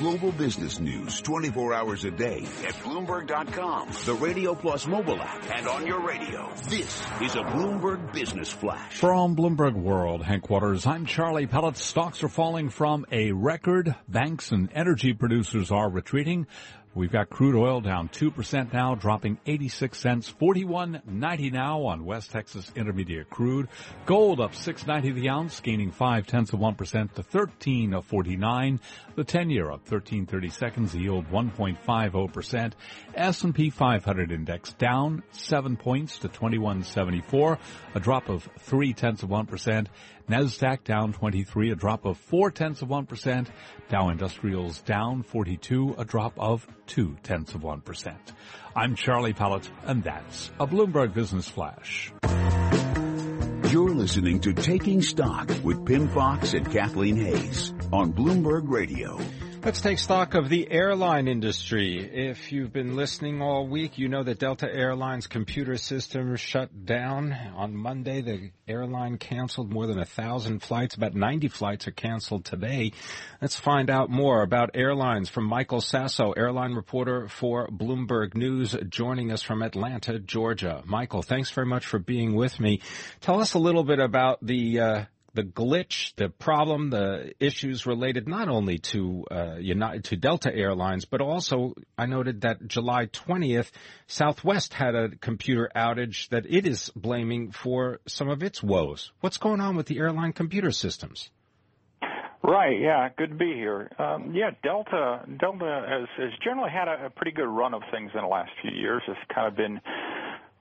global business news 24 hours a day at Bloomberg.com, the Radio Plus mobile app, and on your radio. This is a Bloomberg Business Flash. From Bloomberg World headquarters, I'm Charlie Pellett. Stocks are falling from a record. Banks and energy producers are retreating. We've got crude oil down 2% now, dropping 86 cents, 41.90 now on West Texas Intermediate crude. Gold up 6.90 the ounce, gaining 5 tenths of 1% to 13.49. The 10 year up 13.30 seconds, yield 1.50%. S&P 500 index down 7 points to 2174, a drop of 3 tenths of 1%. NASDAQ down 23, a drop of 4 tenths of 1%. Dow Industrials down 42, a drop of 2 tenths of 1%. I'm Charlie Pellett, and that's a Bloomberg Business Flash. You're listening to Taking Stock with Pimm Fox and Kathleen Hays on Bloomberg Radio. Let's take stock of the airline industry. If you've been listening all week, you know that Delta Airlines computer system shut down. On Monday, the airline canceled more than a thousand flights. About 90 flights are canceled today. Let's find out more about airlines from Michael Sasso, airline reporter for Bloomberg News, joining us from Atlanta, Georgia. Michael, thanks very much for being with me. Tell us a little bit about the uh, the glitch, the problem, the issues related not only to uh, United, to Delta Airlines, but also I noted that July 20th, Southwest had a computer outage that it is blaming for some of its woes. What's going on with the airline computer systems? Right. Yeah. Good to be here. Um, yeah. Delta Delta has, has generally had a, a pretty good run of things in the last few years. It's kind of been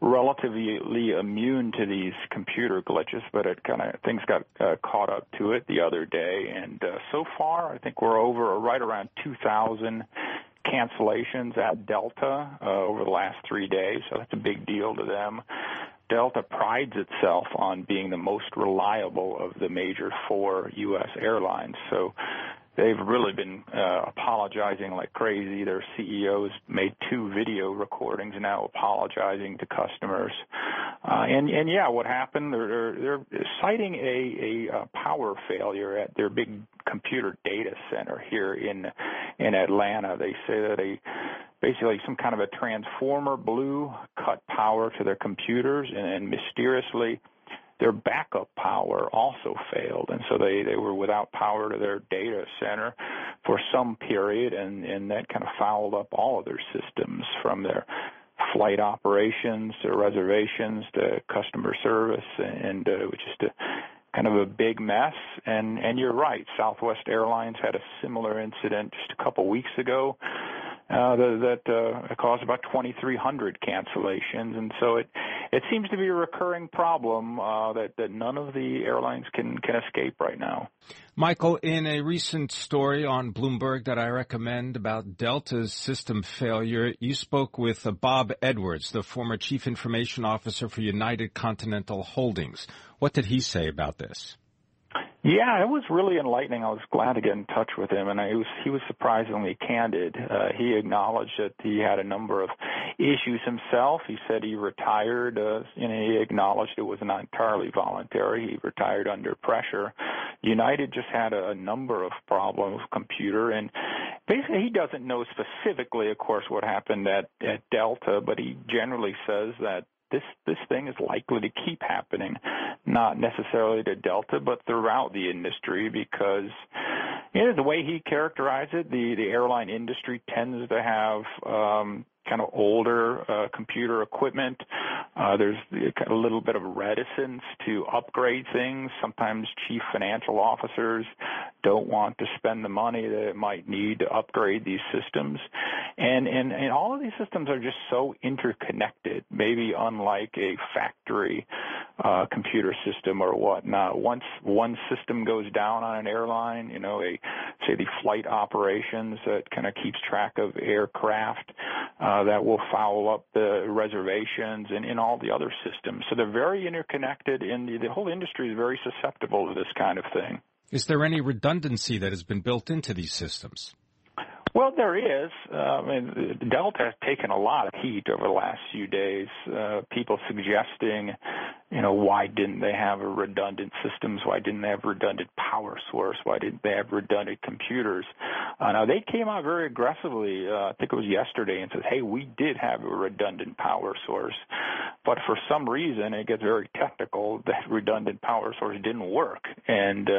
relatively immune to these computer glitches, but it kind of things got uh, caught up to it the other day, and uh, so far I think we're over right around 2,000 cancellations at Delta uh, over the last three days, so that's a big deal to them. Delta prides itself on being the most reliable of the major four U.S. airlines, so they've really been uh, apologizing like crazy. Their CEOs made two video recordings now apologizing to customers. Uh, and and yeah, what happened? They're they're, they're citing a, a power failure at their big computer data center here in in Atlanta. They say that a basically some kind of a transformer blew, cut power to their computers, and, and mysteriously their backup power also failed, and so they they were without power to their data center for some period, and and that kind of fouled up all of their systems from their flight operations to reservations to customer service, and uh, is to kind of a big mess. And and you're right, Southwest Airlines had a similar incident just a couple weeks ago uh, that, that uh, caused about 2,300 cancellations, and so it it seems to be a recurring problem uh, that that none of the airlines can can escape right now. Michael, in a recent story on Bloomberg that I recommend about Delta's system failure, you spoke with uh, Bob Edwards, the former chief information officer for United Continental Holdings. What did he say about this? Yeah, it was really enlightening. I was glad to get in touch with him, and I was, he was surprisingly candid. Uh, he acknowledged that he had a number of issues himself. He said he retired, uh, and he acknowledged it was not entirely voluntary. He retired under pressure. United just had a, a number of problems with computer, and basically he doesn't know specifically, of course, what happened at, at Delta, but he generally says that this this thing is likely to keep happening, not necessarily to Delta, but throughout the industry because you know the way he characterized it, the the airline industry tends to have um, kind of older uh, computer equipment. Uh, there's a little bit of reticence to upgrade things. Sometimes chief financial officers don't want to spend the money that it might need to upgrade these systems. And, and, and all of these systems are just so interconnected, maybe unlike a factory uh, computer system or whatnot. Once one system goes down on an airline, you know, a say the flight operations that kind of keeps track of aircraft, uh, that will foul up the reservations and in all the other systems. So they're very interconnected, and the, the whole industry is very susceptible to this kind of thing. Is there any redundancy that has been built into these systems? Well, there is. Uh, I mean, Delta has taken a lot of heat over the last few days. Uh, people suggesting, you know, why didn't they have a redundant systems? Why didn't they have redundant power source? Why didn't they have redundant computers? Uh, now they came out very aggressively. Uh, I think it was yesterday, and said, "Hey, we did have a redundant power source, but for some reason, it gets very technical. That redundant power source didn't work, and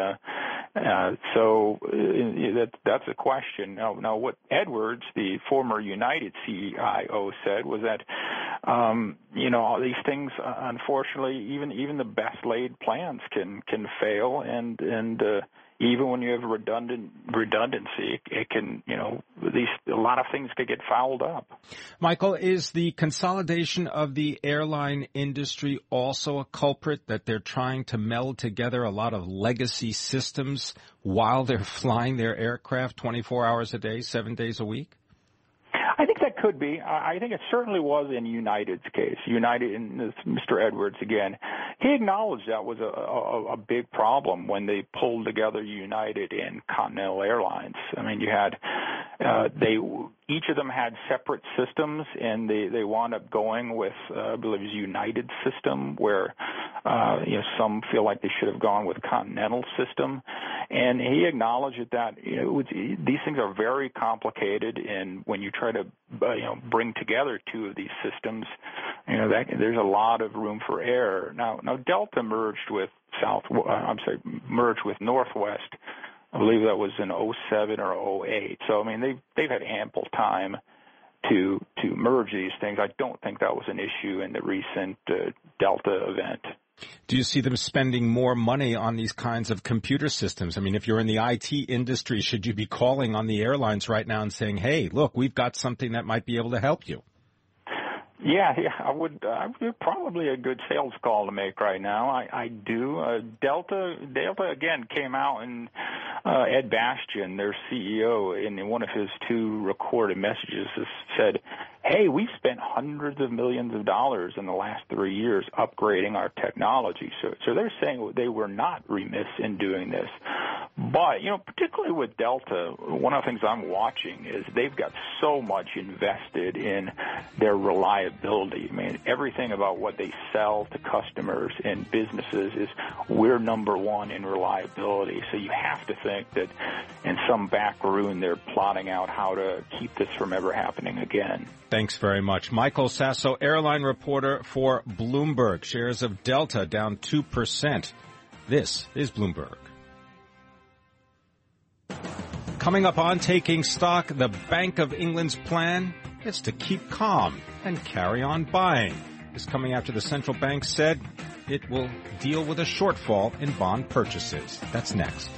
uh, so uh, that that's a question. Now, now what Edwards, the former United CIO, said was that um, you know all these things, uh, unfortunately, even even the best laid plans can can fail, and and uh, even when you have redundant redundancy, it can, you know, these a lot of things could get fouled up. Michael, is the consolidation of the airline industry also a culprit that they're trying to meld together a lot of legacy systems while they're flying their aircraft 24 hours a day, 7 days a week? I think that could be. I think it certainly was in United's case. United, and Mr. Edwards again, he acknowledged that was a, a, a big problem when they pulled together United and Continental Airlines. I mean, you had uh, they each of them had separate systems, and they they wound up going with uh, I believe it was United system, where uh, you know some feel like they should have gone with Continental system, and he acknowledged that you know these things are very complicated, and when you try to uh, you know bring together two of these systems, you know that there's a lot of room for error. Now now Delta merged with South uh, I'm sorry merged with Northwest I believe that was in 07 or 08. So I mean they've they've had ample time to to merge these things. I don't think that was an issue in the recent uh, Delta event. Do you see them spending more money on these kinds of computer systems? I mean, if you're in the IT industry, should you be calling on the airlines right now and saying, "Hey, look, we've got something that might be able to help you"? Yeah, yeah, I would. Uh, probably a good sales call to make right now. I, I do. Uh, Delta, Delta again came out and uh, Ed Bastian, their CEO, in one of his two recorded messages, said, "Hey, we've spent hundreds of millions of dollars in the last three years upgrading our technology." So, so they're saying they were not remiss in doing this. But, you know, particularly with Delta, one of the things I'm watching is they've got so much invested in their reliability. I mean, everything about what they sell to customers and businesses is we're number one in reliability. So you have to think that in some back room they're plotting out how to keep this from ever happening again. Thanks very much. Michael Sasso, airline reporter for Bloomberg. Shares of Delta down 2%. This is Bloomberg. Coming up on Taking Stock, the Bank of England's plan is to keep calm and carry on buying. This coming after the central bank said it will deal with a shortfall in bond purchases. That's next.